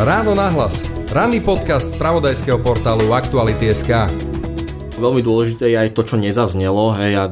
Ráno nahlas. Ranný podcast z pravodajského portálu Aktuality.sk Veľmi dôležité je aj to, čo nezaznelo. Hej, a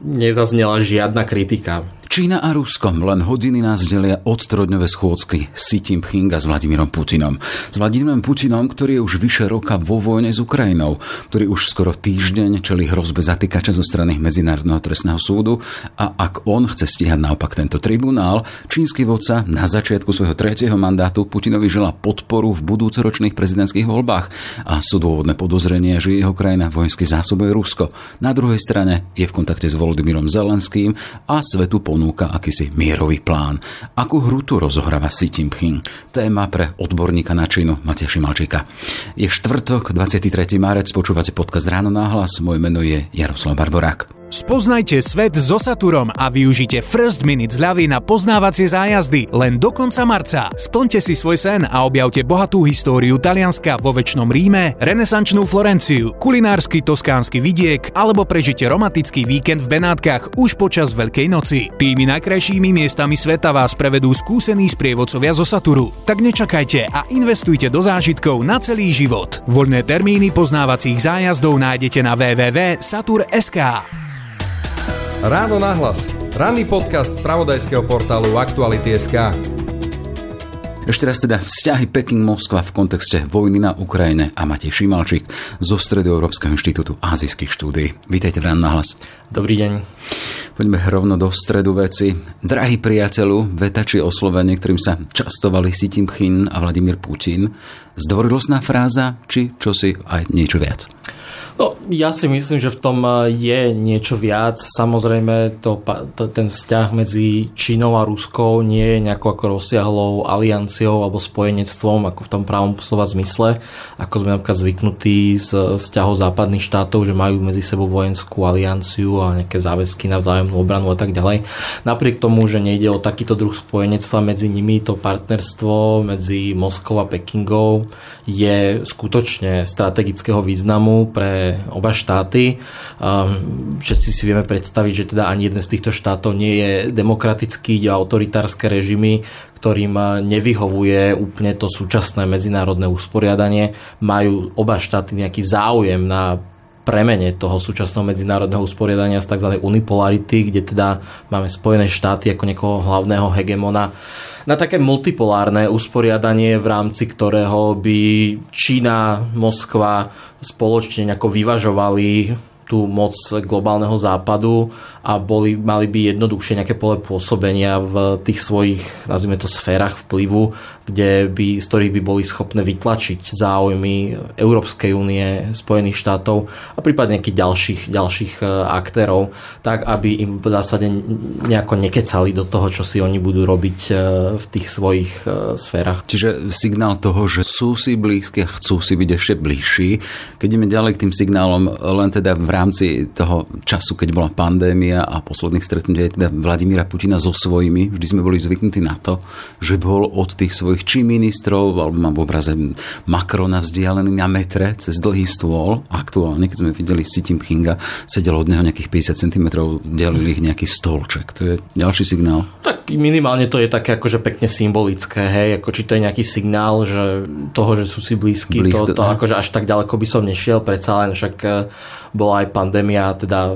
nezaznela žiadna kritika Čína a Rusko len hodiny nás delia od trojdňové schôdzky Xi Jinping a s Vladimírom Putinom. S Vladimírom Putinom, ktorý je už vyše roka vo vojne s Ukrajinou, ktorý už skoro týždeň čeli hrozbe zatýkača zo strany Medzinárodného trestného súdu a ak on chce stíhať naopak tento tribunál, čínsky vodca na začiatku svojho tretieho mandátu Putinovi žela podporu v budúcoročných prezidentských voľbách a sú dôvodné podozrenie, že jeho krajina vojensky zásobuje Rusko. Na druhej strane je v kontakte s Volodymyrom Zelenským a svetu ponúka akýsi mierový plán. Akú hru tu rozohráva Xi Jinping? Téma pre odborníka na Čínu Matia Šimalčíka. Je štvrtok, 23. marec, počúvate podcast Ráno náhlas. Moje meno je Jaroslav Barborák. Spoznajte svet so Saturom a využite First Minute zľavy na poznávacie zájazdy len do konca marca. Splňte si svoj sen a objavte bohatú históriu Talianska vo väčšnom Ríme, renesančnú Florenciu, kulinársky toskánsky vidiek alebo prežite romantický víkend v Benátkach už počas Veľkej noci. Tými najkrajšími miestami sveta vás prevedú skúsení sprievodcovia zo Saturu. Tak nečakajte a investujte do zážitkov na celý život. Voľné termíny poznávacích zájazdov nájdete na www.satur.sk. Ráno nahlas. Ranný podcast z pravodajského portálu Aktuality.sk ešte raz teda vzťahy Peking-Moskva v kontexte vojny na Ukrajine a Matej Šimalčík zo Stredu Európskeho inštitútu azijských štúdií. Vítajte v Ráno nahlas. Dobrý deň. Poďme rovno do stredu veci. Drahý priateľu, vetači oslovenie, ktorým sa častovali Si Jinping a Vladimír Putin. Zdvorilostná fráza, či čosi aj niečo viac? No, ja si myslím, že v tom eh, je niečo viac. Samozrejme, to, to, ten vzťah medzi Čínou a Ruskou nie je nejakou ako rozsiahlou alianciou alebo spojenectvom, ako v tom pravom slova zmysle, ako sme napríklad zvyknutí z vzťahov západných štátov, že majú medzi sebou vojenskú alianciu a nejaké záväzky na vzájomnú obranu a tak ďalej. Napriek tomu, že nejde o takýto druh spojenectva medzi nimi, to partnerstvo medzi Moskou a Pekingou je skutočne strategického významu pre oba štáty. Všetci si vieme predstaviť, že teda ani jeden z týchto štátov nie je demokratický, ide autoritárske režimy, ktorým nevyhovuje úplne to súčasné medzinárodné usporiadanie. Majú oba štáty nejaký záujem na premene toho súčasného medzinárodného usporiadania z tzv. unipolarity, kde teda máme Spojené štáty ako niekoho hlavného hegemona na také multipolárne usporiadanie, v rámci ktorého by Čína, Moskva spoločne nejako vyvažovali tú moc globálneho západu a boli, mali by jednoduchšie nejaké pole pôsobenia v tých svojich, nazvime to, sférach vplyvu, kde by, z ktorých by boli schopné vytlačiť záujmy Európskej únie, Spojených štátov a prípadne nejakých ďalších, ďalších e, aktérov, tak aby im v zásade nejako nekecali do toho, čo si oni budú robiť e, v tých svojich e, sférach. Čiže signál toho, že sú si blízki a chcú si byť ešte bližší. Keď ideme ďalej k tým signálom, len teda v rámci toho času, keď bola pandémia a posledných stretnutí teda Vladimíra Putina so svojimi, vždy sme boli zvyknutí na to, že bol od tých svojich či ministrov, alebo mám v obraze Macrona vzdialený na metre cez dlhý stôl. Aktuálne, keď sme videli Xi Jinpinga, sedel od neho nejakých 50 cm, delili ich nejaký stolček. To je ďalší signál. Tak minimálne to je také akože pekne symbolické, hej, ako či to je nejaký signál, že toho, že sú si blízki, Blízko, to, to akože až tak ďaleko by som nešiel, predsa len však bola aj pandémia, teda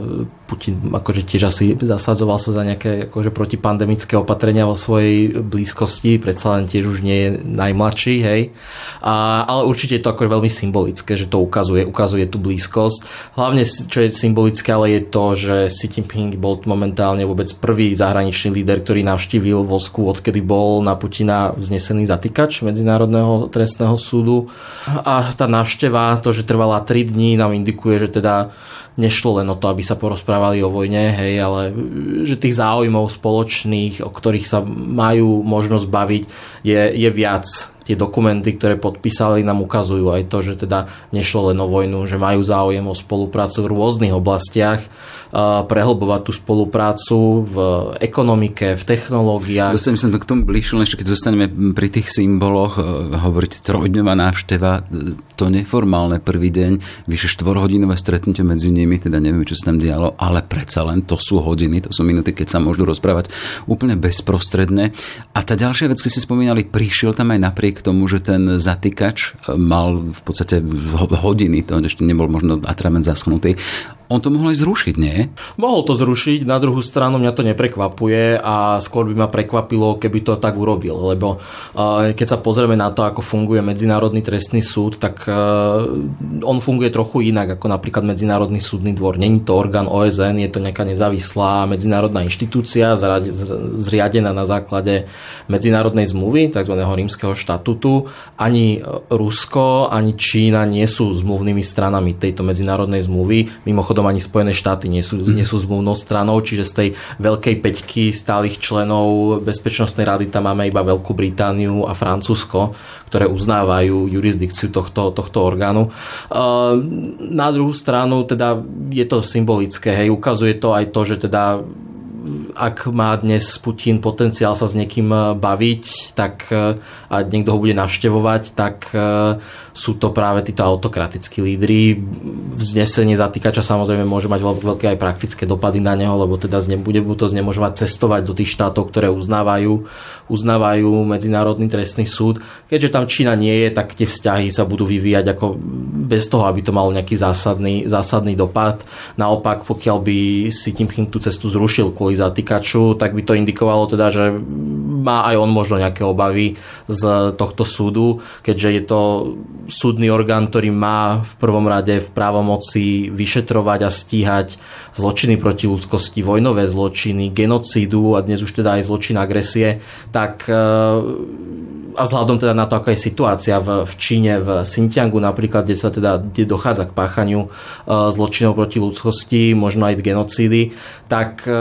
Putin akože tiež asi zasadzoval sa za nejaké akože protipandemické opatrenia vo svojej blízkosti, predsa len tiež už nie je najmladší, hej. A, ale určite je to ako veľmi symbolické, že to ukazuje, ukazuje tú blízkosť. Hlavne, čo je symbolické, ale je to, že Xi Jinping bol momentálne vôbec prvý zahraničný líder, ktorý navštívil Vosku, odkedy bol na Putina vznesený zatýkač Medzinárodného trestného súdu. A tá návšteva, to, že trvala 3 dní, nám indikuje, že teda nešlo len o to, aby sa porozprávali o vojne, hej, ale že tých záujmov spoločných, o ktorých sa majú možnosť baviť, je, je viac tie dokumenty, ktoré podpísali, nám ukazujú aj to, že teda nešlo len o vojnu, že majú záujem o spoluprácu v rôznych oblastiach, prehlbovať tú spoluprácu v ekonomike, v technológiách. Dostanem sa k tomu bližšie, ešte keď zostaneme pri tých symboloch, e, hovoriť trojdňová návšteva, e, to neformálne prvý deň, vyše štvorhodinové stretnutie medzi nimi, teda neviem, čo sa tam dialo, ale predsa len to sú hodiny, to sú minúty, keď sa môžu rozprávať úplne bezprostredne. A tá ďalšia vec, keď ste spomínali, prišiel tam aj napriek tomu, že ten zatýkač e, mal v podstate hodiny, to ešte nebol možno atrament zaschnutý, on to mohol aj zrušiť, nie? Mohol to zrušiť, na druhú stranu mňa to neprekvapuje a skôr by ma prekvapilo, keby to tak urobil, lebo uh, keď sa pozrieme na to, ako funguje Medzinárodný trestný súd, tak uh, on funguje trochu inak ako napríklad Medzinárodný súdny dvor. Není to orgán OSN, je to nejaká nezávislá medzinárodná inštitúcia zriadená na základe medzinárodnej zmluvy, tzv. rímskeho štatútu. Ani Rusko, ani Čína nie sú zmluvnými stranami tejto medzinárodnej zmluvy. Mimochodom mimochodom ani Spojené štáty nie sú, nie sú zmluvnou stranou, čiže z tej veľkej peťky stálych členov Bezpečnostnej rady tam máme iba Veľkú Britániu a Francúzsko, ktoré uznávajú jurisdikciu tohto, tohto orgánu. Na druhú stranu teda je to symbolické, hej, ukazuje to aj to, že teda ak má dnes Putin potenciál sa s niekým baviť, tak a niekto ho bude navštevovať, tak sú to práve títo autokratickí lídry. Vznesenie zatýkača samozrejme môže mať veľké aj praktické dopady na neho, lebo teda bude mu to znemožovať cestovať do tých štátov, ktoré uznávajú, uznávajú Medzinárodný trestný súd. Keďže tam Čína nie je, tak tie vzťahy sa budú vyvíjať ako bez toho, aby to malo nejaký zásadný, zásadný dopad. Naopak, pokiaľ by si Tim King tú cestu zrušil kvôli zatýkaču, tak by to indikovalo teda, že má aj on možno nejaké obavy z tohto súdu, keďže je to súdny orgán, ktorý má v prvom rade v právomoci vyšetrovať a stíhať zločiny proti ľudskosti, vojnové zločiny, genocídu a dnes už teda aj zločin agresie, tak e, a vzhľadom teda na to, aká je situácia v, v Číne, v Xinjiangu napríklad, kde sa teda kde dochádza k páchaniu uh, zločinov proti ľudskosti, možno aj genocídy, tak uh,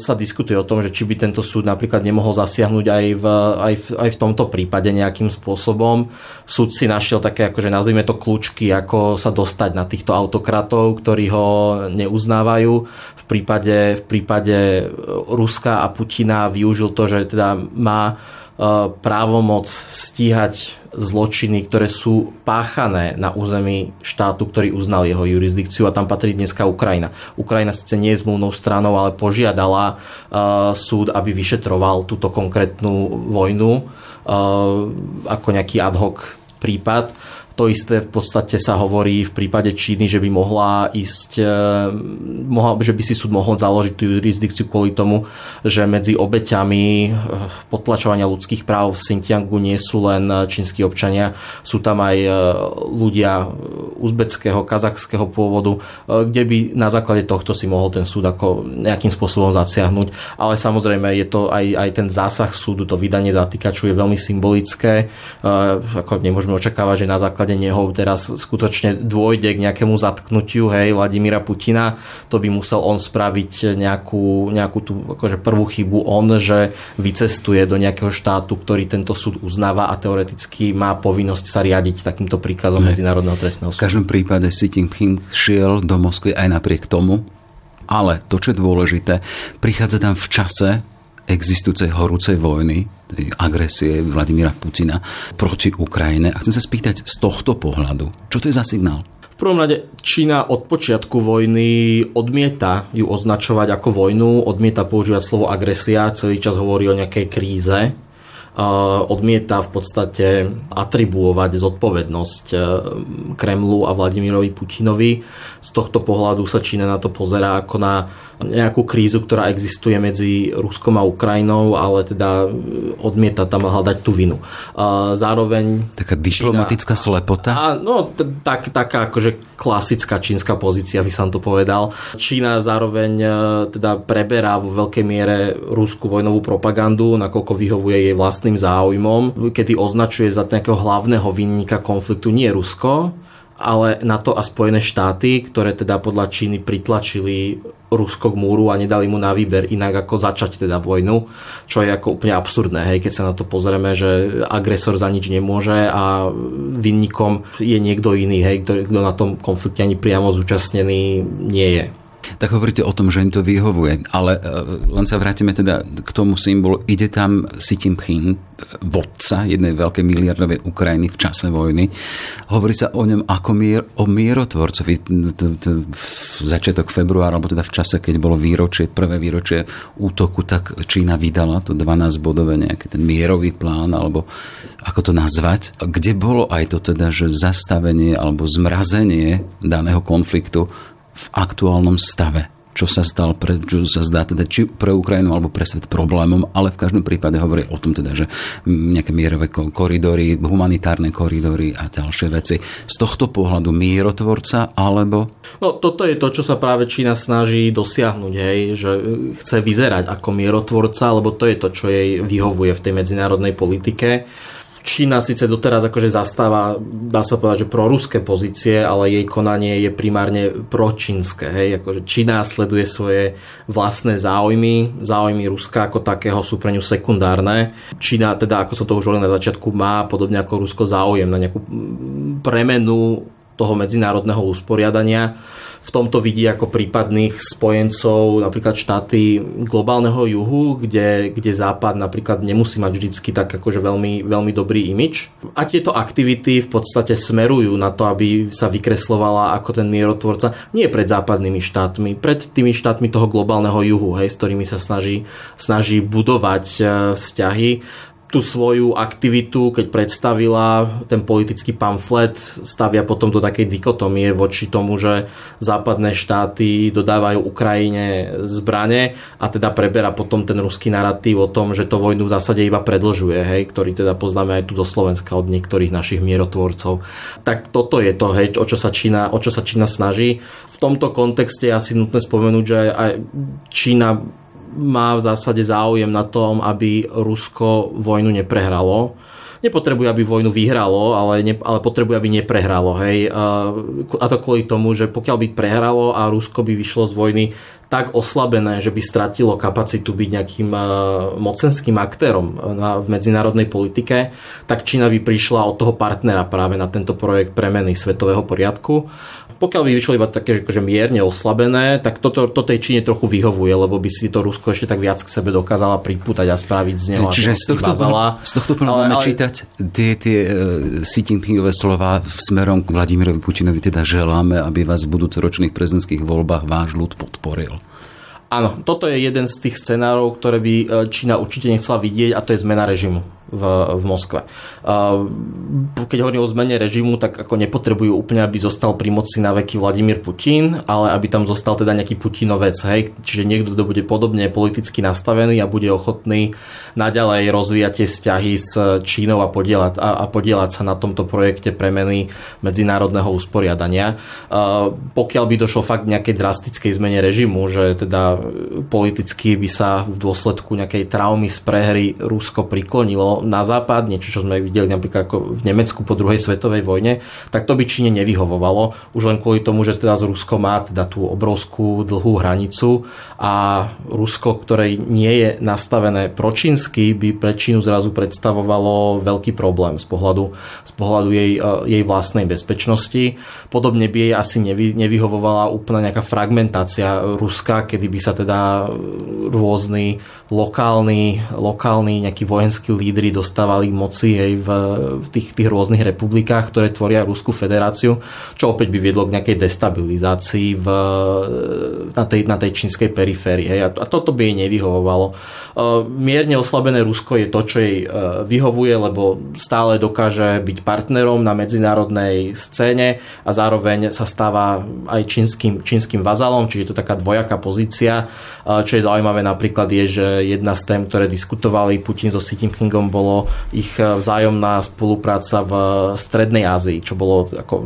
sa diskutuje o tom, že či by tento súd napríklad nemohol zasiahnuť aj v, aj v, aj v tomto prípade nejakým spôsobom. Súd si našiel také, akože nazvime to kľúčky, ako sa dostať na týchto autokratov, ktorí ho neuznávajú. V prípade, v prípade Ruska a Putina využil to, že teda má právomoc stíhať zločiny, ktoré sú páchané na území štátu, ktorý uznal jeho jurisdikciu a tam patrí dneska Ukrajina. Ukrajina síce nie je zmluvnou stranou, ale požiadala uh, súd, aby vyšetroval túto konkrétnu vojnu uh, ako nejaký ad hoc prípad. To isté v podstate sa hovorí v prípade Číny, že by mohla ísť, e, mohla, že by si súd mohol založiť tú jurisdikciu kvôli tomu, že medzi obeťami e, potlačovania ľudských práv v Xinjiangu nie sú len čínsky občania, sú tam aj e, ľudia uzbeckého, kazachského pôvodu, kde by na základe tohto si mohol ten súd ako nejakým spôsobom zasiahnuť. Ale samozrejme je to aj, aj ten zásah súdu, to vydanie zatýkaču je veľmi symbolické. Ako nemôžeme očakávať, že na základe základe neho teraz skutočne dôjde k nejakému zatknutiu hej, Vladimíra Putina, to by musel on spraviť nejakú, nejakú tú akože prvú chybu on, že vycestuje do nejakého štátu, ktorý tento súd uznáva a teoreticky má povinnosť sa riadiť takýmto príkazom ne. Medzinárodného trestného súdu. V každom prípade Xi Jinping šiel do Moskvy aj napriek tomu, ale to, čo je dôležité, prichádza tam v čase, existujúcej horúcej vojny, agresie Vladimíra Putina proti Ukrajine. A chcem sa spýtať z tohto pohľadu, čo to je za signál? Prvom rade Čína od počiatku vojny odmieta ju označovať ako vojnu, odmieta používať slovo agresia, celý čas hovorí o nejakej kríze odmieta v podstate atribuovať zodpovednosť e, Kremlu a Vladimirovi Putinovi. Z tohto pohľadu sa Čína na to pozerá ako na nejakú krízu, ktorá existuje medzi Ruskom a Ukrajinou, ale teda odmieta tam hľadať tú vinu. Zároveň... Taká diplomatická Čína, slepota? A, no, tak, taká akože klasická čínska pozícia, by som to povedal. Čína zároveň teda preberá vo veľkej miere rúskú vojnovú propagandu, nakoľko vyhovuje jej vlastným záujmom, kedy označuje za nejakého hlavného vinníka konfliktu nie Rusko, ale NATO a Spojené štáty, ktoré teda podľa Číny pritlačili Rusko k múru a nedali mu na výber inak ako začať teda vojnu, čo je ako úplne absurdné, hej, keď sa na to pozrieme, že agresor za nič nemôže a vinníkom je niekto iný, hej, kto, kto na tom konflikte ani priamo zúčastnený nie je. Tak hovoríte o tom, že im to vyhovuje, ale e, len sa vrátime teda k tomu symbolu. Ide tam Xi Jinping, vodca jednej veľkej miliardovej Ukrajiny v čase vojny. Hovorí sa o ňom ako mier, o mierotvorcovi. V začiatok februára, alebo teda v čase, keď bolo výročie, prvé výročie útoku, tak Čína vydala to 12-bodové nejaký ten mierový plán, alebo ako to nazvať, kde bolo aj to teda, že zastavenie alebo zmrazenie daného konfliktu v aktuálnom stave čo sa stal, pre, čo sa zdá teda či pre Ukrajinu alebo pre svet problémom, ale v každom prípade hovorí o tom teda, že nejaké mierové koridory, humanitárne koridory a ďalšie veci. Z tohto pohľadu mierotvorca alebo... No toto je to, čo sa práve Čína snaží dosiahnuť, hej, že chce vyzerať ako mierotvorca, lebo to je to, čo jej vyhovuje v tej medzinárodnej politike Čína síce doteraz akože zastáva, dá sa povedať, že proruské pozície, ale jej konanie je primárne pročínske. Hej? Akože Čína sleduje svoje vlastné záujmy, záujmy Ruska ako takého sú pre ňu sekundárne. Čína teda, ako sa to už hovorilo na začiatku, má podobne ako Rusko záujem na nejakú premenu toho medzinárodného usporiadania v tomto vidí ako prípadných spojencov napríklad štáty globálneho juhu, kde, kde Západ napríklad nemusí mať vždycky tak akože veľmi, veľmi dobrý imič. A tieto aktivity v podstate smerujú na to, aby sa vykreslovala ako ten mierotvorca nie pred západnými štátmi, pred tými štátmi toho globálneho juhu, hej, s ktorými sa snaží, snaží budovať e, vzťahy tú svoju aktivitu, keď predstavila ten politický pamflet, stavia potom do takej dikotomie voči tomu, že západné štáty dodávajú Ukrajine zbrane a teda preberá potom ten ruský narratív o tom, že to vojnu v zásade iba predlžuje, hej, ktorý teda poznáme aj tu zo Slovenska od niektorých našich mierotvorcov. Tak toto je to, hej, o čo sa Čína, o čo sa Čína snaží. V tomto kontexte je asi nutné spomenúť, že aj Čína má v zásade záujem na tom, aby Rusko vojnu neprehralo. Nepotrebuje, aby vojnu vyhralo, ale, ne, ale potrebuje, aby neprehralo. Hej. A to kvôli tomu, že pokiaľ by prehralo a Rusko by vyšlo z vojny tak oslabené, že by stratilo kapacitu byť nejakým uh, mocenským aktérom v medzinárodnej politike, tak Čína by prišla od toho partnera práve na tento projekt premeny svetového poriadku. Pokiaľ by vyšlo iba také, že mierne oslabené, tak toto, to tej Číne trochu vyhovuje, lebo by si to Rusko ešte tak viac k sebe dokázala pripútať a spraviť z neho. Čiže z tohto, bazala. z tohto ale, ale, čítať tie, tie uh, Xi Jinpingové slova smerom k Vladimirovi Putinovi, teda želáme, aby vás v budúcoročných prezidentských voľbách váš ľud podporil. Áno, toto je jeden z tých scenárov, ktoré by e, Čína určite nechcela vidieť a to je zmena režimu v, v Moskve. Keď hovorím o zmene režimu, tak ako nepotrebujú úplne, aby zostal pri moci na veky Vladimír Putin, ale aby tam zostal teda nejaký Putinovec, hej? čiže niekto, kto bude podobne politicky nastavený a bude ochotný naďalej rozvíjať tie vzťahy s Čínou a podielať, a, a podielať sa na tomto projekte premeny medzinárodného usporiadania. Pokiaľ by došlo fakt nejakej drastickej zmene režimu, že teda politicky by sa v dôsledku nejakej traumy z prehry Rusko priklonilo na západ, niečo, čo sme videli napríklad ako v Nemecku po druhej svetovej vojne, tak to by Číne nevyhovovalo. Už len kvôli tomu, že teda z Rusko má teda tú obrovskú dlhú hranicu a Rusko, ktoré nie je nastavené pročínsky, by pre Čínu zrazu predstavovalo veľký problém z pohľadu, z pohľadu jej, e, jej vlastnej bezpečnosti. Podobne by jej asi nevy, nevyhovovala úplne nejaká fragmentácia Ruska, kedy by sa teda rôzni lokálni, lokálni nejakí vojenskí lídry dostávali k moci aj v, v tých, tých rôznych republikách, ktoré tvoria Rusku federáciu, čo opäť by viedlo k nejakej destabilizácii v, na, tej, na tej čínskej periférii. Hej. A, a toto by jej nevyhovovalo. E, mierne oslabené Rusko je to, čo jej e, vyhovuje, lebo stále dokáže byť partnerom na medzinárodnej scéne a zároveň sa stáva aj čínskym, čínskym vazalom, čiže je to taká dvojaká pozícia. E, čo je zaujímavé napríklad je, že jedna z tém, ktoré diskutovali Putin so Xi Jinpingom bolo ich vzájomná spolupráca v Strednej Ázii, čo bolo ako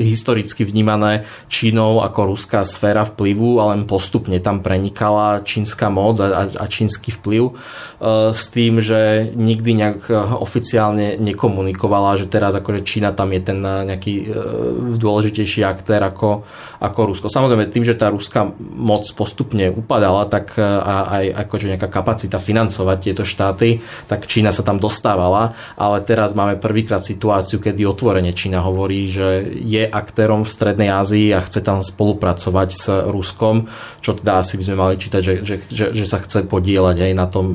historicky vnímané Čínou ako ruská sféra vplyvu, ale postupne tam prenikala čínska moc a, a čínsky vplyv s tým, že nikdy nejak oficiálne nekomunikovala, že teraz akože Čína tam je ten nejaký dôležitejší aktér ako, ako Rusko. Samozrejme, tým, že tá ruská moc postupne upadala, tak a aj akože nejaká kapacita financovať tieto štáty, tak Čína sa tam dostávala, ale teraz máme prvýkrát situáciu, kedy otvorene Čína hovorí, že je aktérom v Strednej Ázii a chce tam spolupracovať s Ruskom, čo teda asi by sme mali čítať, že, že, že, že sa chce podielať aj na tom,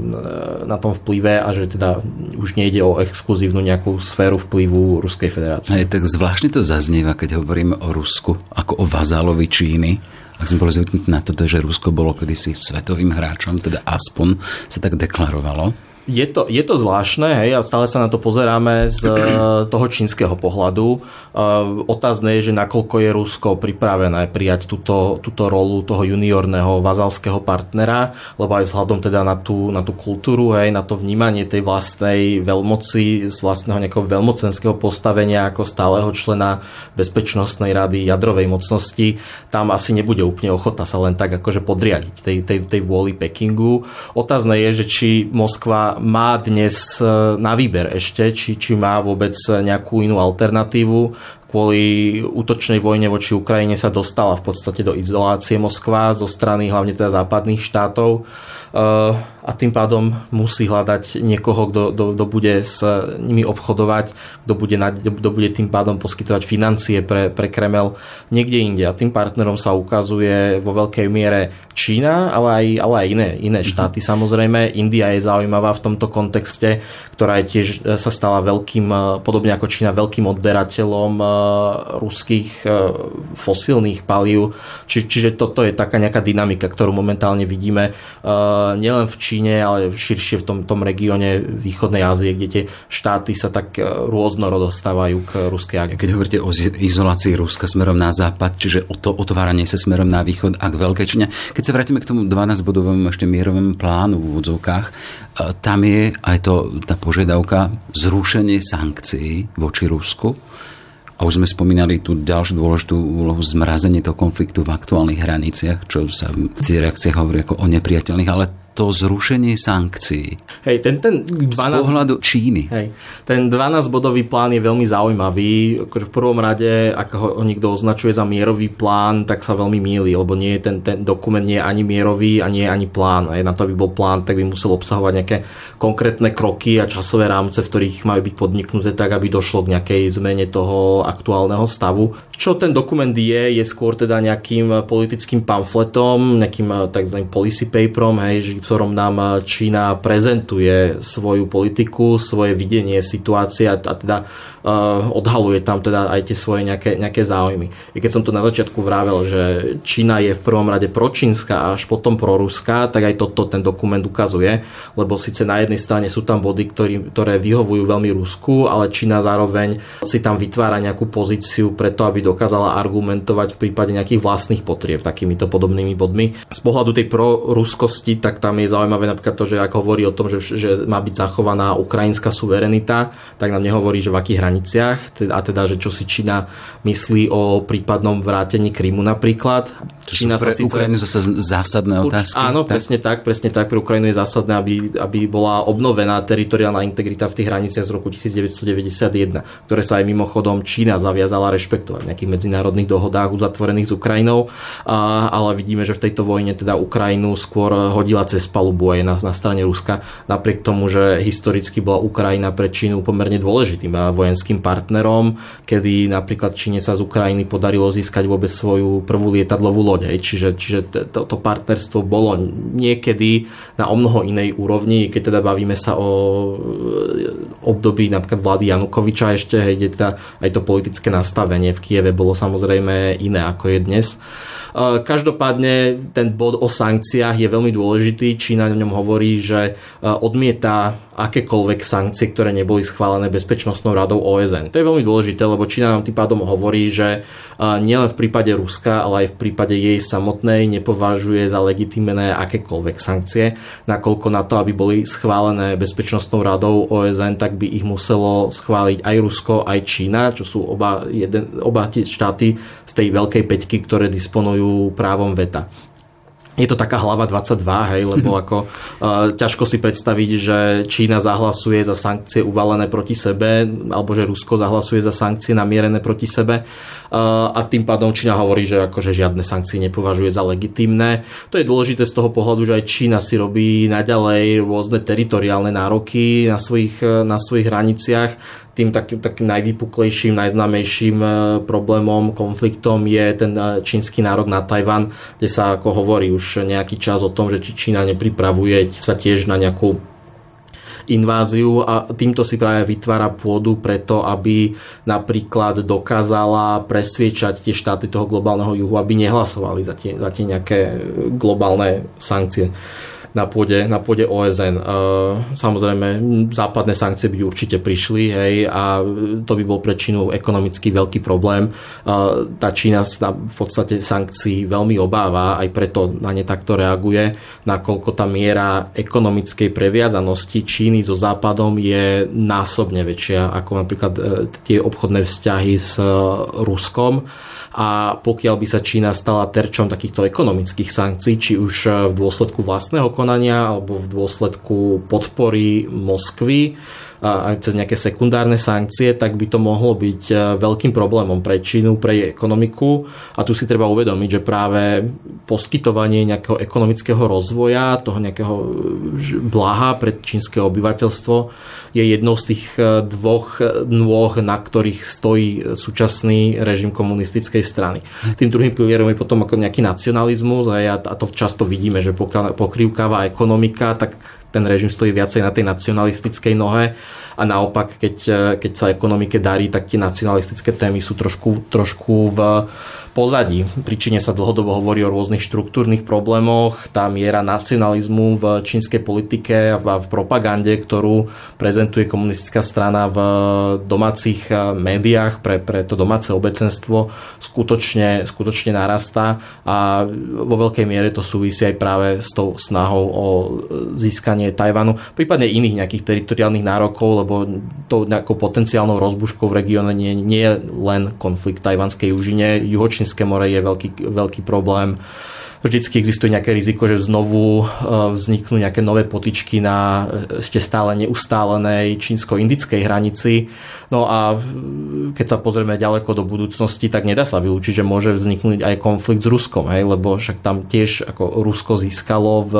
na tom vplyve a že teda už nejde o exkluzívnu nejakú sféru vplyvu Ruskej federácie. Aj tak zvláštne to zaznieva, keď hovoríme o Rusku ako o vazálovi Číny ak sme boli zvyknutí na to, že Rusko bolo kedysi svetovým hráčom, teda aspoň sa tak deklarovalo je to, je to zvláštne, hej, a stále sa na to pozeráme z toho čínskeho pohľadu. Eh, otázne je, že nakoľko je Rusko pripravené prijať túto, túto rolu toho juniorného vazalského partnera, lebo aj vzhľadom teda na tú, na tú kultúru, hej, na to vnímanie tej vlastnej veľmoci, z vlastného nejakého veľmocenského postavenia ako stáleho člena Bezpečnostnej rady jadrovej mocnosti, tam asi nebude úplne ochota sa len tak akože podriadiť tej, tej, tej vôli Pekingu. Otázne je, že či Moskva má dnes e, na výber ešte, či, či má vôbec nejakú inú alternatívu. Kvôli útočnej vojne voči Ukrajine sa dostala v podstate do izolácie Moskva zo strany hlavne teda západných štátov a tým pádom musí hľadať niekoho, kto, kto, kto bude s nimi obchodovať, kto bude, kto bude tým pádom poskytovať financie pre, pre Kremel niekde inde. A tým partnerom sa ukazuje vo veľkej miere Čína, ale aj, ale aj iné, iné mhm. štáty. Mm-hmm. Samozrejme, India je zaujímavá v tomto kontexte, ktorá je tiež e, sa stala veľkým, e, podobne ako Čína, veľkým odberateľom ruských fosílnych palív. Či, čiže toto je taká nejaká dynamika, ktorú momentálne vidíme nielen v Číne, ale širšie v tom, tom regióne východnej Ázie, kde tie štáty sa tak e, rôznorodo stávajú k ruskej agende. Keď hovoríte o izolácii Ruska smerom na západ, čiže o to otváranie sa smerom na východ a k Veľkej Číne, keď sa vrátime k tomu 12-bodovému ešte mierovému plánu v úvodzovkách, e, tam je aj to, tá požiadavka zrušenie sankcií voči Rusku. A už sme spomínali tú ďalšiu dôležitú úlohu zmrazenie toho konfliktu v aktuálnych hraniciach, čo sa v reakciách hovorí ako o nepriateľných, ale to zrušenie sankcií. Hej, ten, ten 12, z pohľadu Číny. Hej, ten 12-bodový plán je veľmi zaujímavý. Akože v prvom rade, ak ho niekto označuje za mierový plán, tak sa veľmi míli, lebo nie je ten, ten dokument nie je ani mierový a nie je ani plán. Hej, na to, aby bol plán, tak by musel obsahovať nejaké konkrétne kroky a časové rámce, v ktorých majú byť podniknuté tak, aby došlo k nejakej zmene toho aktuálneho stavu. Čo ten dokument je, je skôr teda nejakým politickým pamfletom, nejakým tzv. policy paperom, hej, ktorom nám Čína prezentuje svoju politiku, svoje videnie situácie a, teda uh, odhaluje tam teda aj tie svoje nejaké, nejaké záujmy. I keď som to na začiatku vravel, že Čína je v prvom rade pročínska a až potom proruská, tak aj toto ten dokument ukazuje, lebo síce na jednej strane sú tam body, ktorý, ktoré vyhovujú veľmi Rusku, ale Čína zároveň si tam vytvára nejakú pozíciu preto, aby dokázala argumentovať v prípade nejakých vlastných potrieb takýmito podobnými bodmi. Z pohľadu tej proruskosti, tak tam je zaujímavé napríklad to, že ak hovorí o tom, že, že má byť zachovaná ukrajinská suverenita, tak nám nehovorí, že v akých hraniciach, a teda, že čo si Čína myslí o prípadnom vrátení Krymu napríklad. Čo Čína pre sa síce... Ukrajinu zase zásadné otázky. Urč... Áno, tak? presne tak, presne tak. Pre Ukrajinu je zásadné, aby, aby bola obnovená teritoriálna integrita v tých hraniciach z roku 1991, ktoré sa aj mimochodom Čína zaviazala rešpektovať v nejakých medzinárodných dohodách uzatvorených s Ukrajinou, a, ale vidíme, že v tejto vojne teda Ukrajinu skôr hodila cez palubu aj na, na strane Ruska, napriek tomu, že historicky bola Ukrajina pre Čínu pomerne dôležitým vojenským partnerom, kedy napríklad Číne sa z Ukrajiny podarilo získať vôbec svoju prvú lietadlovú loď. Čiže, čiže to, to partnerstvo bolo niekedy na o mnoho inej úrovni, keď teda bavíme sa o období napríklad vlády Janukoviča ešte, hej, kde teda aj to politické nastavenie v Kieve bolo samozrejme iné ako je dnes. Každopádne ten bod o sankciách je veľmi dôležitý zaujímavý. Čína v ňom hovorí, že odmieta akékoľvek sankcie, ktoré neboli schválené Bezpečnostnou radou OSN. To je veľmi dôležité, lebo Čína nám tým pádom hovorí, že nielen v prípade Ruska, ale aj v prípade jej samotnej nepovažuje za legitimné akékoľvek sankcie, nakoľko na to, aby boli schválené Bezpečnostnou radou OSN, tak by ich muselo schváliť aj Rusko, aj Čína, čo sú oba, jeden, oba tie štáty z tej veľkej peťky, ktoré disponujú právom veta je to taká hlava 22, hej, lebo ako uh, ťažko si predstaviť, že Čína zahlasuje za sankcie uvalené proti sebe, alebo že Rusko zahlasuje za sankcie namierené proti sebe uh, a tým pádom Čína hovorí, že akože žiadne sankcie nepovažuje za legitimné. To je dôležité z toho pohľadu, že aj Čína si robí naďalej rôzne teritoriálne nároky na svojich, na svojich hraniciach tým takým, takým najvypuklejším, najznámejším e, problémom, konfliktom je ten e, čínsky nárok na Tajvan, kde sa ako hovorí už nejaký čas o tom, že či Čína nepripravuje sa tiež na nejakú inváziu a týmto si práve vytvára pôdu preto, aby napríklad dokázala presviečať tie štáty toho globálneho juhu, aby nehlasovali za tie, za tie nejaké globálne sankcie na pôde, na pôde OSN. E, samozrejme, západné sankcie by určite prišli hej, a to by bol pre Čínu ekonomicky veľký problém. E, tá Čína sa v podstate sankcií veľmi obáva, aj preto na ne takto reaguje, nakoľko tá miera ekonomickej previazanosti Číny so Západom je násobne väčšia ako napríklad e, tie obchodné vzťahy s Ruskom a pokiaľ by sa Čína stala terčom takýchto ekonomických sankcií, či už v dôsledku vlastného konania alebo v dôsledku podpory Moskvy, aj cez nejaké sekundárne sankcie, tak by to mohlo byť e, veľkým problémom pre Čínu, pre jej ekonomiku. A tu si treba uvedomiť, že práve poskytovanie nejakého ekonomického rozvoja, toho nejakého e, blaha pre čínske obyvateľstvo je jednou z tých e, dvoch nôh, na ktorých stojí súčasný režim komunistickej strany. Tým druhým pilierom je potom ako nejaký nacionalizmus a, a to často vidíme, že pokrývkáva ekonomika, tak ten režim stojí viacej na tej nacionalistickej nohe a naopak, keď, keď sa ekonomike darí, tak tie nacionalistické témy sú trošku, trošku v pozadí. Príčine sa dlhodobo hovorí o rôznych štruktúrnych problémoch. Tá miera nacionalizmu v čínskej politike a v propagande, ktorú prezentuje komunistická strana v domácich eh, médiách pre, pre to domáce obecenstvo, skutočne, skutočne narastá a vo veľkej miere to súvisí aj práve s tou snahou o získanie Tajvanu, prípadne iných nejakých teritoriálnych nárokov, lebo tou nejakou potenciálnou rozbuškou v regióne nie, nie je len konflikt tajvanskej úžine. Juhočín Čínske more je veľký, veľký problém vždycky existuje nejaké riziko, že znovu e, vzniknú nejaké nové potičky na e, ešte stále neustálenej čínsko-indickej hranici. No a e, keď sa pozrieme ďaleko do budúcnosti, tak nedá sa vylúčiť, že môže vzniknúť aj konflikt s Ruskom, hej, lebo však tam tiež ako Rusko získalo v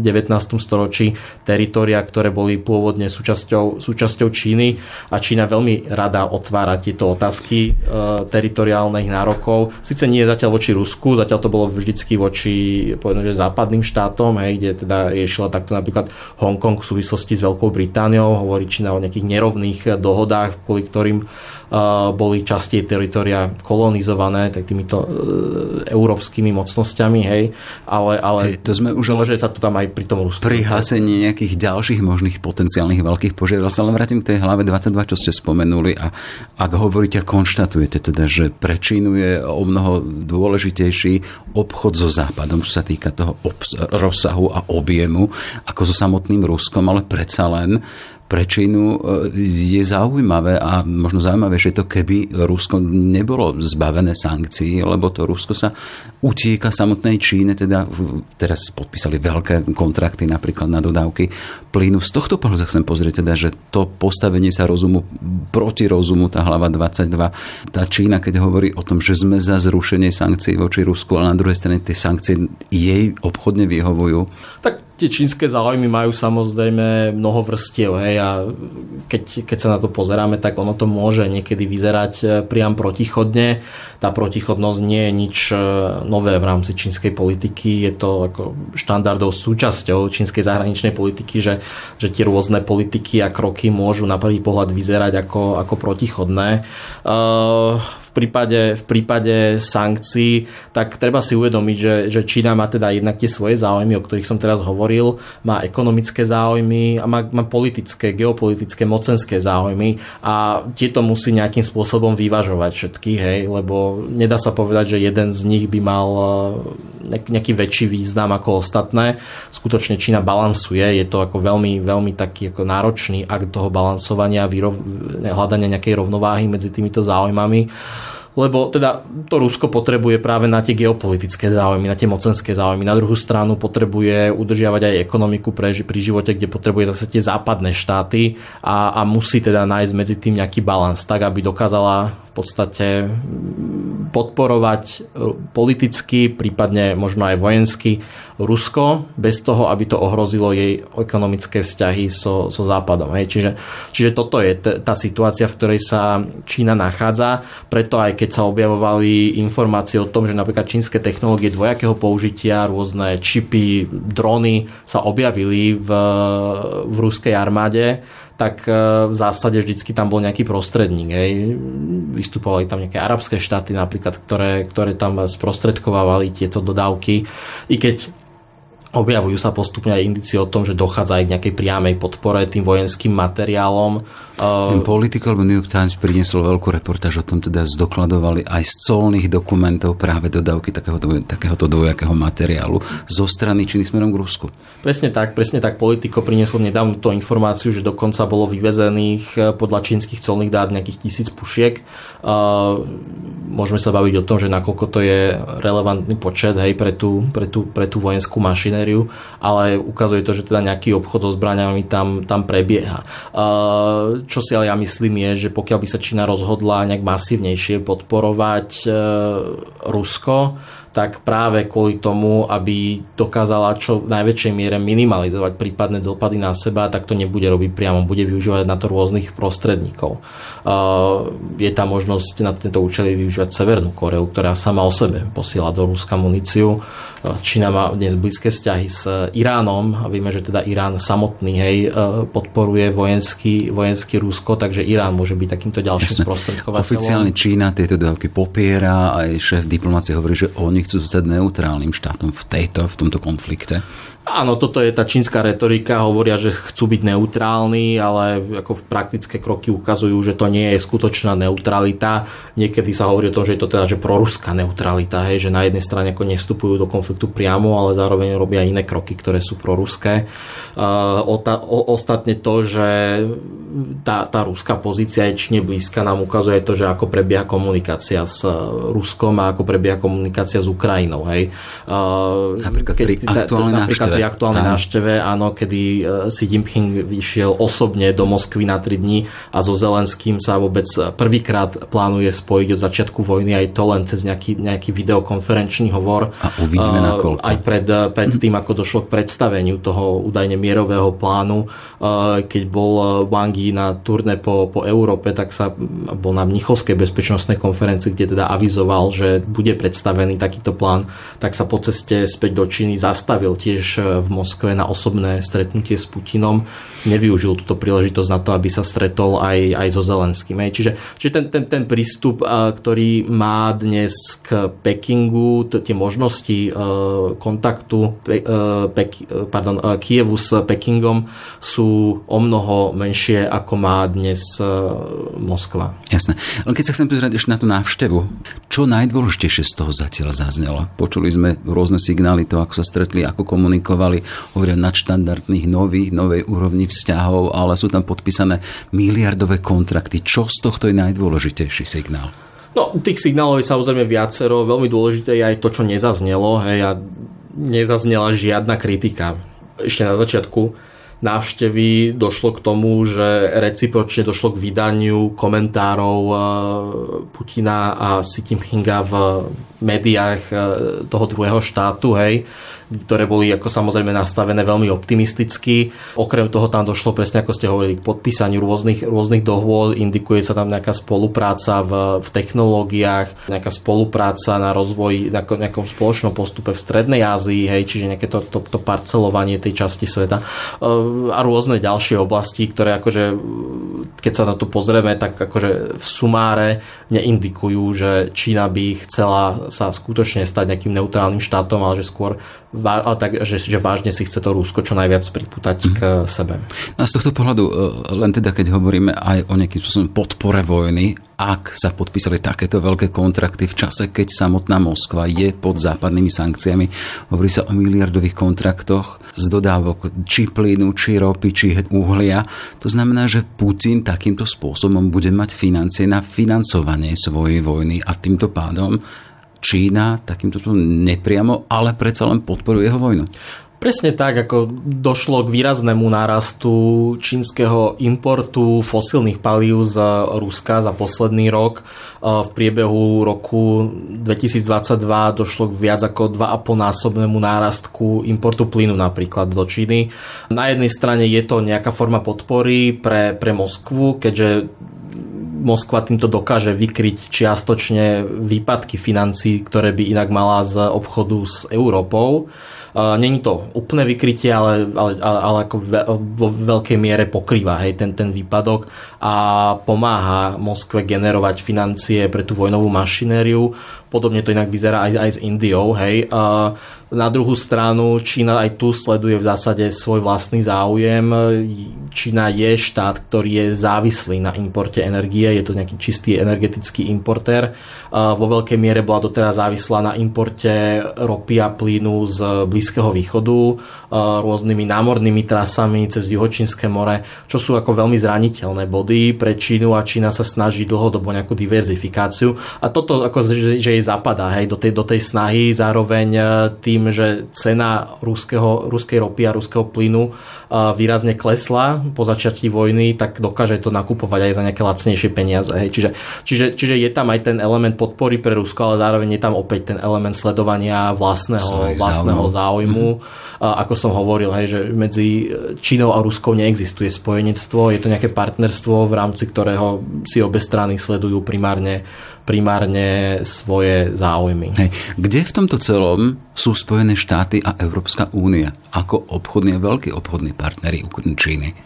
19. storočí teritoria, ktoré boli pôvodne súčasťou, súčasťou Číny a Čína veľmi rada otvára tieto otázky e, teritoriálnych nárokov. Sice nie zatiaľ voči Rusku, zatiaľ to bolo vždycky voči voči povedzme, že západným štátom, hej, kde teda riešila takto napríklad Hongkong v súvislosti s Veľkou Britániou, hovorí Čína o nejakých nerovných dohodách, kvôli ktorým boli časti teritoria kolonizované tak týmito e, európskymi mocnosťami, hej, ale, ale hej, to sme už môže sa to tam aj pri tom Rusku. Pri hasení nejakých ďalších možných potenciálnych veľkých požiarov sa len vrátim k tej hlave 22, čo ste spomenuli. A ak hovoríte a konštatujete teda, že pre Čínu je o mnoho dôležitejší obchod so Západom, čo sa týka toho obs- rozsahu a objemu, ako so samotným Ruskom, ale predsa len pre Čínu e, je zaujímavé a možno zaujímavejšie to, keby Rusko nebolo zbavené sankcií, lebo to Rusko sa utíka samotnej Číne, teda teraz podpísali veľké kontrakty napríklad na dodávky plynu. Z tohto pohľadu chcem pozrieť teda, že to postavenie sa rozumu proti rozumu, tá hlava 22, tá Čína, keď hovorí o tom, že sme za zrušenie sankcií voči Rusku, ale na druhej strane tie sankcie jej obchodne vyhovujú. Tak tie čínske záujmy majú samozrejme mnoho vrstiev, hej, a keď, keď sa na to pozeráme, tak ono to môže niekedy vyzerať e, priam protichodne. Tá protichodnosť nie je nič e, nové v rámci čínskej politiky, je to ako štandardov súčasťou čínskej zahraničnej politiky, že, že tie rôzne politiky a kroky môžu na prvý pohľad vyzerať ako, ako protichodné. Uh, prípade, v prípade sankcií, tak treba si uvedomiť, že, že Čína má teda jednak tie svoje záujmy, o ktorých som teraz hovoril, má ekonomické záujmy a má, má politické, geopolitické, mocenské záujmy a tieto musí nejakým spôsobom vyvažovať všetky, hej, lebo nedá sa povedať, že jeden z nich by mal nejaký väčší význam ako ostatné. Skutočne Čína balansuje, je to ako veľmi, veľmi taký ako náročný akt toho balansovania, hľadania nejakej rovnováhy medzi týmito záujmami lebo teda to Rusko potrebuje práve na tie geopolitické záujmy, na tie mocenské záujmy. Na druhú stranu potrebuje udržiavať aj ekonomiku pre, pri živote, kde potrebuje zase tie západné štáty a, a musí teda nájsť medzi tým nejaký balans, tak aby dokázala podstate podporovať e, politicky, prípadne možno aj vojensky Rusko, bez toho, aby to ohrozilo jej ekonomické vzťahy so, so Západom. Hej. Čiže, čiže toto je t- tá situácia, v ktorej sa Čína nachádza. Preto aj keď sa objavovali informácie o tom, že napríklad čínske technológie dvojakého použitia, rôzne čipy, drony sa objavili v, v ruskej armáde, tak e, v zásade vždycky tam bol nejaký prostredník. Hej. Vystupovali tam nejaké arabské štáty napríklad, ktoré, ktoré tam sprostredkovávali tieto dodávky. I keď objavujú sa postupne aj indicie o tom, že dochádza aj k nejakej priamej podpore tým vojenským materiálom. Ten Political New York Times priniesol veľkú reportáž o tom, teda zdokladovali aj z colných dokumentov práve dodávky takéhoto, takéhoto dvojakého materiálu zo strany Číny smerom k Rusku. Presne tak, presne tak. Politico priniesol nedávno tú informáciu, že dokonca bolo vyvezených eh, podľa čínskych colných dát nejakých tisíc pušiek. Uh, môžeme sa baviť o tom, že nakoľko to je relevantný počet hej, pre, tú, pre, tú, pre tú vojenskú mašinériu, ale ukazuje to, že teda nejaký obchod so zbraniami tam, tam prebieha. Čo si ale ja myslím je, že pokiaľ by sa Čína rozhodla nejak masívnejšie podporovať e, Rusko, tak práve kvôli tomu, aby dokázala čo v najväčšej miere minimalizovať prípadné dopady na seba, tak to nebude robiť priamo, bude využívať na to rôznych prostredníkov. Je tam možnosť na tento účel využívať Severnú Koreu, ktorá sama o sebe posiela do Ruska muníciu. Čína má dnes blízke vzťahy s Iránom a vieme, že teda Irán samotný hej, podporuje vojenský, vojenský Rusko, takže Irán môže byť takýmto ďalším sprostredkovateľom. Oficiálne Čína tieto dodávky popiera, aj šéf diplomácie hovorí, že oni chcú zostať neutrálnym štátom v tejto, v tomto konflikte. Áno, toto je tá čínska retorika, hovoria, že chcú byť neutrálni, ale ako v praktické kroky ukazujú, že to nie je skutočná neutralita. Niekedy sa hovorí o tom, že je to teda že proruská neutralita, hej, že na jednej strane ako nevstupujú do konfliktu priamo, ale zároveň robia iné kroky, ktoré sú proruské. Ostatne to, že tá, tá ruská pozícia je čine blízka, nám ukazuje to, že ako prebieha komunikácia s Ruskom a ako prebieha komunikácia s Ukrajinou. Hej. Napríklad pri aktuálnej pri aktuálnej návšteve, áno, kedy e, Xi Jinping vyšiel osobne do Moskvy na 3 dní a so Zelenským sa vôbec prvýkrát plánuje spojiť od začiatku vojny aj to len cez nejaký, nejaký videokonferenčný hovor. A uvidíme na koľko. Aj pred, e, pred tým, ako došlo k predstaveniu toho údajne mierového plánu, e, keď bol Wang Yi na turné po, po Európe, tak sa bol na Mnichovskej bezpečnostnej konferencii, kde teda avizoval, že bude predstavený takýto plán, tak sa po ceste späť do Číny zastavil tiež v Moskve na osobné stretnutie s Putinom, nevyužil túto príležitosť na to, aby sa stretol aj, aj so Zelenským. Čiže, čiže ten, ten, ten prístup, ktorý má dnes k Pekingu, tie možnosti kontaktu Pek, pardon, Kievu s Pekingom sú o mnoho menšie, ako má dnes Moskva. Jasné. Len keď sa chcem pozrieť ešte na tú návštevu, čo najdôležitejšie z toho zatiaľ zaznelo? Počuli sme rôzne signály to, ako sa stretli, ako komunikovali, hovoria nadštandardných nových, novej úrovni vzťahov, ale sú tam podpísané miliardové kontrakty. Čo z tohto je najdôležitejší signál? No, tých signálov je samozrejme viacero. Veľmi dôležité je aj to, čo nezaznelo. Hej, a nezaznela žiadna kritika. Ešte na začiatku návštevy došlo k tomu, že recipročne došlo k vydaniu komentárov eh, Putina a Xi Jinpinga v médiách toho druhého štátu, hej, ktoré boli ako samozrejme nastavené veľmi optimisticky. Okrem toho tam došlo presne ako ste hovorili k podpísaniu rôznych, rôznych dohôd, indikuje sa tam nejaká spolupráca v, v technológiách, nejaká spolupráca na rozvoj, na nejakom spoločnom postupe v Strednej Ázii, hej, čiže nejaké to, to, to parcelovanie tej časti sveta a rôzne ďalšie oblasti, ktoré akože keď sa na to pozrieme, tak akože v sumáre neindikujú, že Čína by chcela sa skutočne stať nejakým neutrálnym štátom, ale že skôr ale tak, že, že vážne si chce to Rusko čo najviac priputať mm. k sebe. No a z tohto pohľadu, e, len teda keď hovoríme aj o nejakým spôsobom podpore vojny, ak sa podpísali takéto veľké kontrakty v čase, keď samotná Moskva je pod západnými sankciami, hovorí sa o miliardových kontraktoch z dodávok či plynu, či ropy, či uhlia. To znamená, že Putin takýmto spôsobom bude mať financie na financovanie svojej vojny a týmto pádom Čína takýmto nepriamo, ale predsa len podporuje jeho vojnu. Presne tak, ako došlo k výraznému nárastu čínskeho importu fosílnych palív z Ruska za posledný rok. V priebehu roku 2022 došlo k viac ako 2,5 násobnému nárastku importu plynu napríklad do Číny. Na jednej strane je to nejaká forma podpory pre, pre Moskvu, keďže Moskva týmto dokáže vykryť čiastočne výpadky financí, ktoré by inak mala z obchodu s Európou. Není to úplné vykrytie, ale, ale, ale ako vo veľkej miere pokrýva hej, ten, ten výpadok a pomáha Moskve generovať financie pre tú vojnovú mašinériu. Podobne to inak vyzerá aj, aj s Indiou. Hej. Na druhú stranu Čína aj tu sleduje v zásade svoj vlastný záujem. Čína je štát, ktorý je závislý na importe energie, je to nejaký čistý energetický importér. Vo veľkej miere bola doteraz závislá na importe ropy a plynu z Blízkeho východu, rôznymi námornými trasami cez Juhočínske more, čo sú ako veľmi zraniteľné body pre Čínu a Čína sa snaží dlhodobo nejakú diverzifikáciu. A toto ako, že, že jej zapadá hej, do, tej, do tej snahy, zároveň tým tým, že cena ruského, ruskej ropy a ruského plynu výrazne klesla po začiatí vojny, tak dokáže to nakupovať aj za nejaké lacnejšie peniaze. Hej. Čiže, čiže, čiže je tam aj ten element podpory pre Rusko, ale zároveň je tam opäť ten element sledovania vlastného, vlastného záujmu. Mm-hmm. Ako som hovoril, hej, že medzi Čínou a Ruskou neexistuje spojenectvo, je to nejaké partnerstvo, v rámci ktorého si obe strany sledujú primárne primárne svoje záujmy. Hej. Kde v tomto celom sú Spojené štáty a Európska únia ako obchodní veľkí obchodní partneri Číny?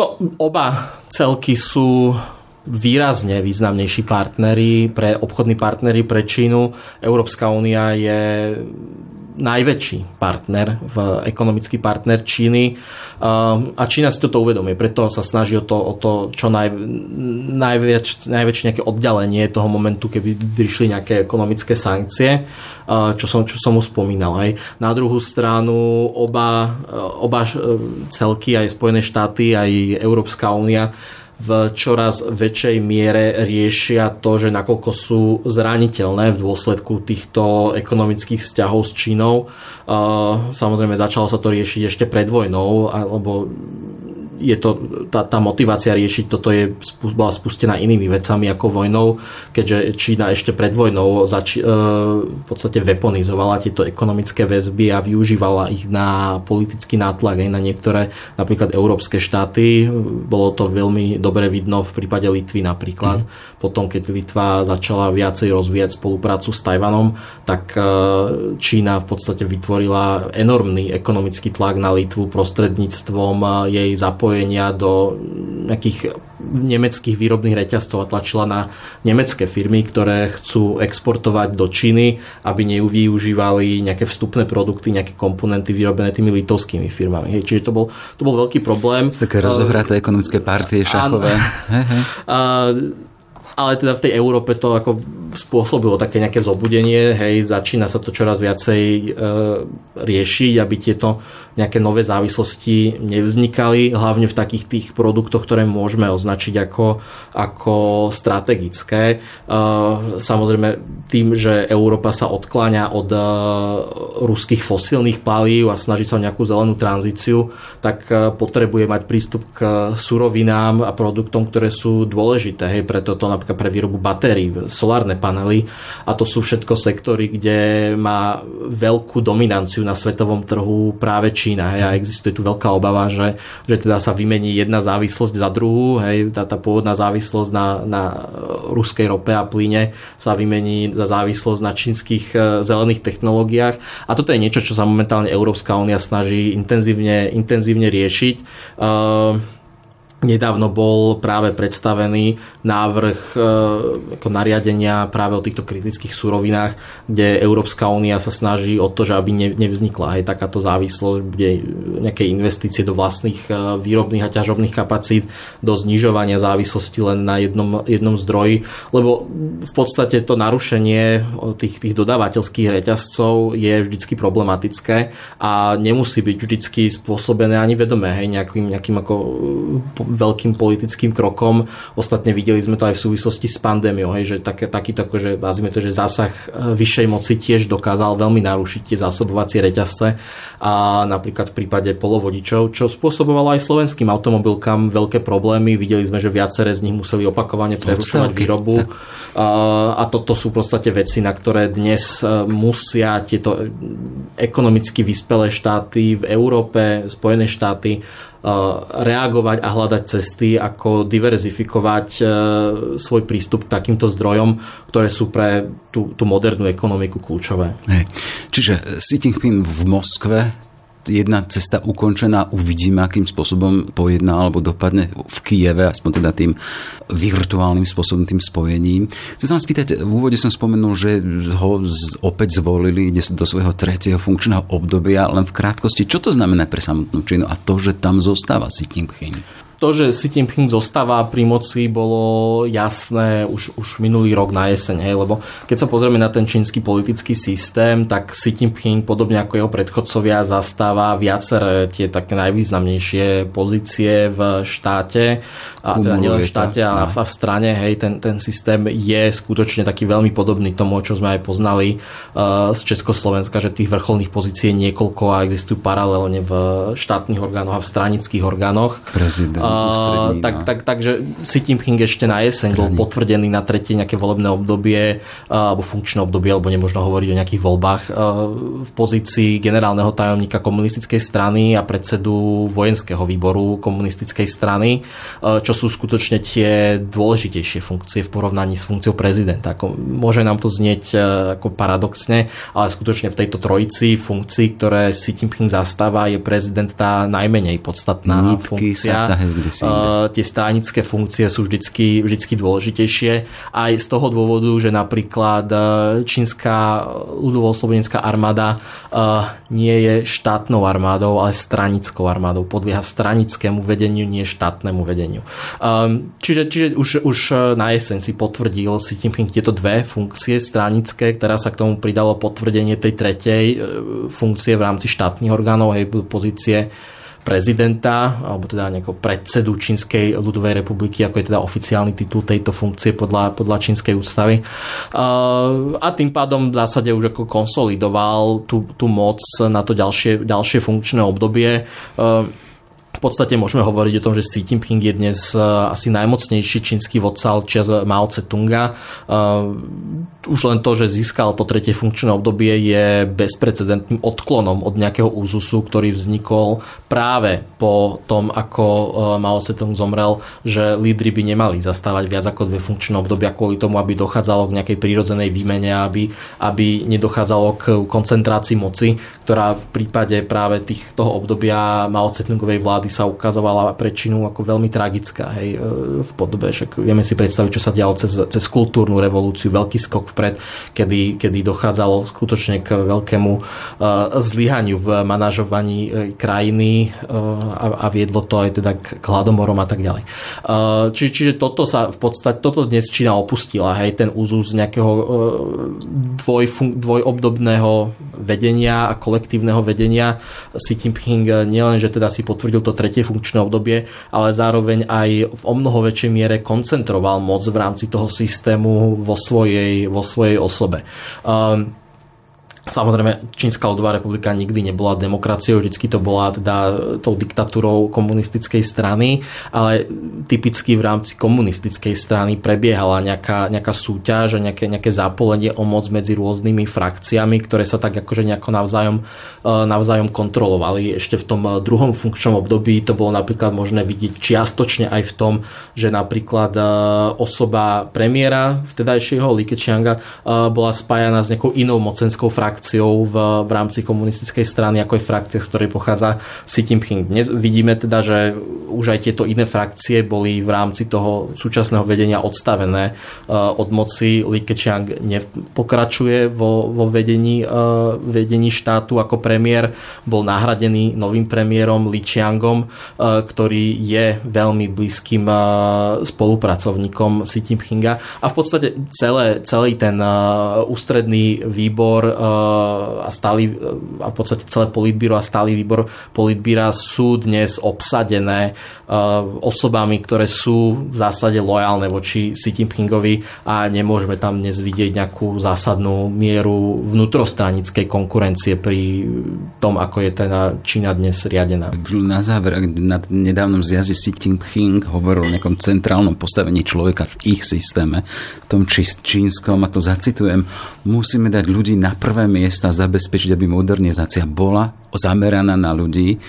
No, oba celky sú výrazne významnejší partneri pre obchodní partnery pre Čínu. Európska únia je najväčší partner, v ekonomický partner Číny a Čína si toto uvedomuje, preto sa snaží o to, o to čo naj, najväč, najväčšie nejaké oddalenie toho momentu, keby prišli nejaké ekonomické sankcie, čo som, čo som už spomínal. Aj. Na druhú stranu oba, oba celky, aj Spojené štáty, aj Európska únia v čoraz väčšej miere riešia to, že nakoľko sú zraniteľné v dôsledku týchto ekonomických vzťahov s Čínou. Samozrejme začalo sa to riešiť ešte pred vojnou, alebo je to, tá, tá motivácia riešiť toto je, bola spustená inými vecami ako vojnou, keďže Čína ešte pred vojnou zač, e, v podstate weaponizovala tieto ekonomické väzby a využívala ich na politický nátlak aj na niektoré napríklad európske štáty. Bolo to veľmi dobre vidno v prípade Litvy napríklad. Mm. Potom, keď Litva začala viacej rozvíjať spoluprácu s Tajvanom, tak e, Čína v podstate vytvorila enormný ekonomický tlak na Litvu prostredníctvom e, jej zapojenia zapojenia do nejakých nemeckých výrobných reťazcov a tlačila na nemecké firmy, ktoré chcú exportovať do Číny, aby nevyužívali nejaké vstupné produkty, nejaké komponenty vyrobené tými litovskými firmami. Hej, čiže to bol, to bol veľký problém. Také rozohraté ekonomické partie šachové. ale teda v tej Európe to ako spôsobilo také nejaké zobudenie, hej, začína sa to čoraz viacej e, riešiť, aby tieto nejaké nové závislosti nevznikali, hlavne v takých tých produktoch, ktoré môžeme označiť ako, ako strategické. E, samozrejme tým, že Európa sa odkláňa od e, ruských fosílnych palív a snaží sa o nejakú zelenú tranzíciu, tak e, potrebuje mať prístup k surovinám a produktom, ktoré sú dôležité hej, pre toto napríklad pre výrobu batérií, solárne panely a to sú všetko sektory, kde má veľkú dominanciu na svetovom trhu práve Čína. Hej, a existuje tu veľká obava, že, že teda sa vymení jedna závislosť za druhú, hej, tá, tá pôvodná závislosť na, na ruskej rope a plyne sa vymení za závislosť na čínskych e, zelených technológiách a toto je niečo, čo sa momentálne Európska únia snaží intenzívne, intenzívne riešiť. Uh, Nedávno bol práve predstavený návrh e, ako nariadenia práve o týchto kritických surovinách, kde Európska únia sa snaží o to, že aby nevznikla aj takáto závislosť, bude nejaké investície do vlastných e, výrobných a ťažobných kapacít, do znižovania závislosti len na jednom, jednom zdroji, lebo v podstate to narušenie tých, tých dodávateľských reťazcov je vždycky problematické a nemusí byť vždycky spôsobené ani vedomé hej, nejakým, nejakým ako veľkým politickým krokom. Ostatne videli sme to aj v súvislosti s pandémiou, hej, že také, takýto, že nazvime to, že zásah e, vyššej moci tiež dokázal veľmi narušiť tie zásobovacie reťazce a napríklad v prípade polovodičov, čo spôsobovalo aj slovenským automobilkám veľké problémy. Videli sme, že viaceré z nich museli opakovane prerušovať výrobu a toto sú v podstate veci, na ktoré dnes e, musia tieto ekonomicky vyspelé štáty v Európe, Spojené štáty reagovať a hľadať cesty, ako diverzifikovať e, svoj prístup k takýmto zdrojom, ktoré sú pre tú, tú modernú ekonomiku kľúčové. Hej. Čiže Xi Jinping v Moskve jedna cesta ukončená, uvidíme, akým spôsobom pojedná alebo dopadne v Kieve, aspoň teda tým virtuálnym spôsobom, tým spojením. Chcem sa vám spýtať, v úvode som spomenul, že ho opäť zvolili ide do svojho tretieho funkčného obdobia, len v krátkosti, čo to znamená pre samotnú Čínu a to, že tam zostáva si Jinping? To, že Xi Jinping zostáva pri moci, bolo jasné už, už minulý rok na jeseň, hej, lebo keď sa pozrieme na ten čínsky politický systém, tak Xi Jinping, podobne ako jeho predchodcovia, zastáva viaceré tie také najvýznamnejšie pozície v štáte, a teda nielen v štáte, ale no. v strane, hej, ten, ten systém je skutočne taký veľmi podobný tomu, čo sme aj poznali uh, z Československa, že tých vrcholných pozícií je niekoľko a existujú paralelne v štátnych orgánoch a v stranických orgánoch. Prezident ústredný, tak, no. tak, takže Xi Jinping ešte na jeseň bol potvrdený na tretie nejaké volebné obdobie alebo funkčné obdobie, alebo nemožno hovoriť o nejakých voľbách v pozícii generálneho tajomníka komunistickej strany a predsedu vojenského výboru komunistickej strany, čo sú skutočne tie dôležitejšie funkcie v porovnaní s funkciou prezidenta. Ako, môže nám to znieť ako paradoxne, ale skutočne v tejto trojici funkcií, ktoré Xi Jinping zastáva, je prezident tá najmenej podstatná Nitky funkcia. Sa kde si uh, tie stranické funkcie sú vždycky, vždycky dôležitejšie. Aj z toho dôvodu, že napríklad eh, čínska ľudovo-slobodenská armáda uh, nie je štátnou armádou, ale stranickou armádou. Podlieha stranickému vedeniu, nie štátnemu vedeniu. Um, čiže čiže už, už na jeseň si potvrdil si tým tieto dve funkcie stranické, ktorá sa k tomu pridalo potvrdenie tej tretej funkcie v rámci štátnych orgánov, hej, pozície prezidenta, alebo teda nejakého predsedu Čínskej ľudovej republiky, ako je teda oficiálny titul tejto funkcie podľa, podľa Čínskej ústavy. A tým pádom v zásade už ako konsolidoval tú, tú moc na to ďalšie, ďalšie funkčné obdobie v podstate môžeme hovoriť o tom, že Xi Jinping je dnes eh, asi najmocnejší čínsky vodca od čias Mao Tse-tunga. Eh, už len to, že získal to tretie funkčné obdobie je bezprecedentným odklonom od nejakého úzusu, ktorý vznikol práve po tom, ako eh, Mao Tse-tung zomrel, že lídry by nemali zastávať viac ako dve funkčné obdobia kvôli tomu, aby dochádzalo k nejakej prírodzenej výmene, aby, aby nedochádzalo k koncentrácii moci, ktorá v prípade práve tých, toho obdobia Mao Tse-tungovej vlády vlády sa ukazovala pre Čínu ako veľmi tragická hej, e, v podobe. Však vieme si predstaviť, čo sa dialo cez, cez kultúrnu revolúciu, veľký skok vpred, kedy, kedy dochádzalo skutočne k veľkému uh, zlyhaniu v manažovaní uh, krajiny a, a viedlo to aj teda k hladomorom a tak ďalej. Či, čiže toto sa v podstate, toto dnes Čína opustila, hej, ten úzus nejakého dvoj, dvojobdobného vedenia a kolektívneho vedenia. Xi Jinping nielen, že teda si potvrdil to tretie funkčné obdobie, ale zároveň aj v o mnoho väčšej miere koncentroval moc v rámci toho systému vo svojej, vo svojej osobe. Um, Samozrejme, Čínska ľudová republika nikdy nebola demokraciou, vždy to bola teda tou diktatúrou komunistickej strany, ale typicky v rámci komunistickej strany prebiehala nejaká, nejaká súťaž a nejaké, nejaké zápolenie o moc medzi rôznymi frakciami, ktoré sa tak akože nejako navzájom, e, navzájom kontrolovali. Ešte v tom druhom funkčnom období to bolo napríklad možné vidieť čiastočne aj v tom, že napríklad e, osoba premiéra vtedajšieho Li Keqianga e, bola spájana s nejakou inou mocenskou frakciou frakciou v, v rámci komunistickej strany, ako je frakcia, z ktorej pochádza Xi Jinping. Dnes vidíme teda, že už aj tieto iné frakcie boli v rámci toho súčasného vedenia odstavené uh, od moci. Li Keqiang nepokračuje vo, vo vedení, uh, vedení štátu ako premiér. Bol nahradený novým premiérom Li Qiangom, uh, ktorý je veľmi blízkym spolupracovníkom Xi Jinpinga. A v podstate celé, celý ten ústredný výbor a stály, a v podstate celé politbíro a stály výbor politbíra sú dnes obsadené osobami, ktoré sú v zásade lojálne voči Xi Jinpingovi a nemôžeme tam dnes vidieť nejakú zásadnú mieru vnútrostranickej konkurencie pri tom, ako je teda Čína dnes riadená. Na záver, na nedávnom zjazde Xi Jinping hovoril o nejakom centrálnom postavení človeka v ich systéme, v tom čínskom, a to zacitujem, musíme dať ľudí na prvé miesta zabezpečiť, aby modernizácia bola zameraná na ľudí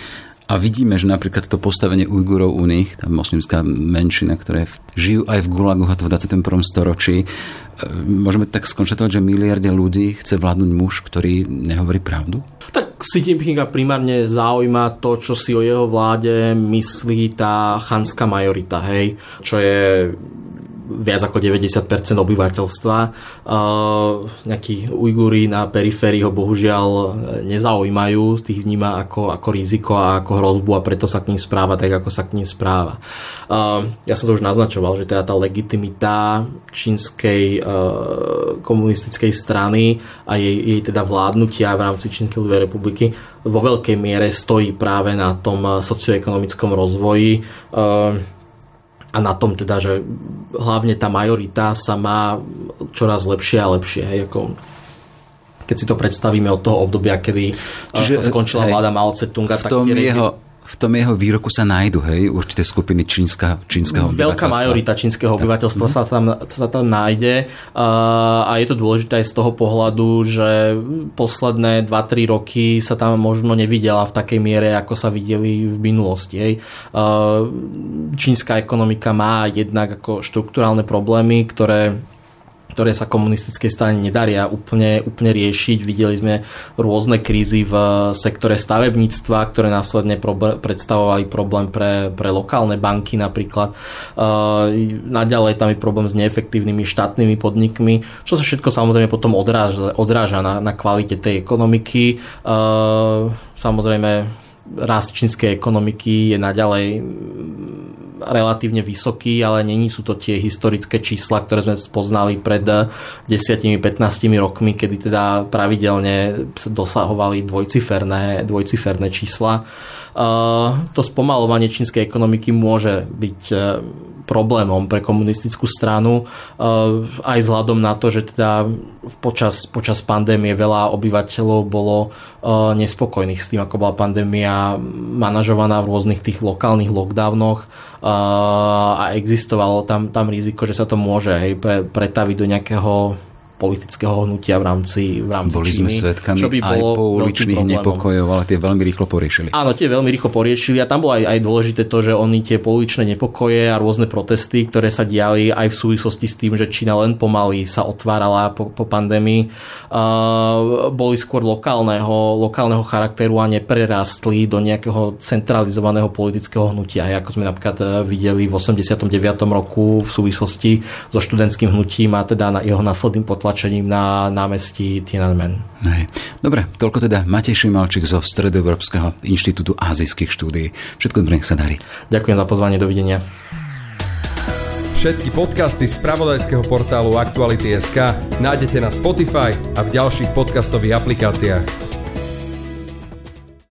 a vidíme, že napríklad to postavenie Ujgurov u nich, tá moslimská menšina, ktoré žijú aj v Gulagu a to v 21. storočí, e, môžeme tak skonštatovať, že miliarde ľudí chce vládnuť muž, ktorý nehovorí pravdu? Tak Xi Jinpinga primárne zaujíma to, čo si o jeho vláde myslí tá chanská majorita, hej, čo je viac ako 90% obyvateľstva. Nejakí Ujguri na periférii ho bohužiaľ nezaujímajú, tých vníma ako, ako riziko a ako hrozbu a preto sa k ním správa tak, ako sa k ním správa. Ja som to už naznačoval, že teda tá legitimita čínskej komunistickej strany a jej, jej teda vládnutia v rámci Čínskej ľudovej republiky vo veľkej miere stojí práve na tom socioekonomickom rozvoji a na tom teda, že hlavne tá majorita sa má čoraz lepšie a lepšie. Hej, ako keď si to predstavíme od toho obdobia, kedy Čiže, sa skončila hej, vláda Mao Tse-tunga, tak tie jeho, v tom jeho výroku sa nájdu, hej, určité skupiny čínska, čínskeho obyvateľstva. Veľká majorita čínskeho tak. obyvateľstva mm. sa, tam, sa tam nájde a je to dôležité aj z toho pohľadu, že posledné 2-3 roky sa tam možno nevidela v takej miere, ako sa videli v minulosti. Hej. Čínska ekonomika má jednak ako štruktúrálne problémy, ktoré ktoré sa komunistickej strane nedaria úplne, úplne riešiť. Videli sme rôzne krízy v sektore stavebníctva, ktoré následne predstavovali problém pre, pre lokálne banky napríklad. Uh, naďalej tam je problém s neefektívnymi štátnymi podnikmi, čo sa všetko samozrejme potom odráža, odráža na, na kvalite tej ekonomiky. Uh, samozrejme rast čínskej ekonomiky je naďalej relatívne vysoký, ale není sú to tie historické čísla, ktoré sme spoznali pred 10-15 rokmi, kedy teda pravidelne dosahovali dvojciferné, dvojciferné čísla. To spomalovanie čínskej ekonomiky môže byť problémom pre komunistickú stranu eh, aj vzhľadom na to, že teda počas, počas pandémie veľa obyvateľov bolo eh, nespokojných s tým, ako bola pandémia manažovaná v rôznych tých lokálnych lockdownoch eh, a existovalo tam, tam riziko, že sa to môže hej, pre, pretaviť do nejakého politického hnutia v rámci, v rámci Boli Číny, sme svetkami čo by aj pouličných nepokojov, ale tie veľmi rýchlo poriešili. Áno, tie veľmi rýchlo poriešili a tam bolo aj, aj dôležité to, že oni tie pouličné nepokoje a rôzne protesty, ktoré sa diali aj v súvislosti s tým, že Čína len pomaly sa otvárala po, po pandémii, uh, boli skôr lokálneho, lokálneho charakteru a neprerastli do nejakého centralizovaného politického hnutia, ako sme napríklad e, videli v 89. roku v súvislosti so študentským hnutím a teda na jeho následným potlačením tlačením na námestí Tiananmen. Hej. Dobre, toľko teda Matej Šimalčík zo Stredoeurópskeho inštitútu azijských štúdií. Všetko dobré, nech sa darí. Ďakujem za pozvanie, dovidenia. Všetky podcasty z pravodajského portálu Aktuality.sk nájdete na Spotify a v ďalších podcastových aplikáciách.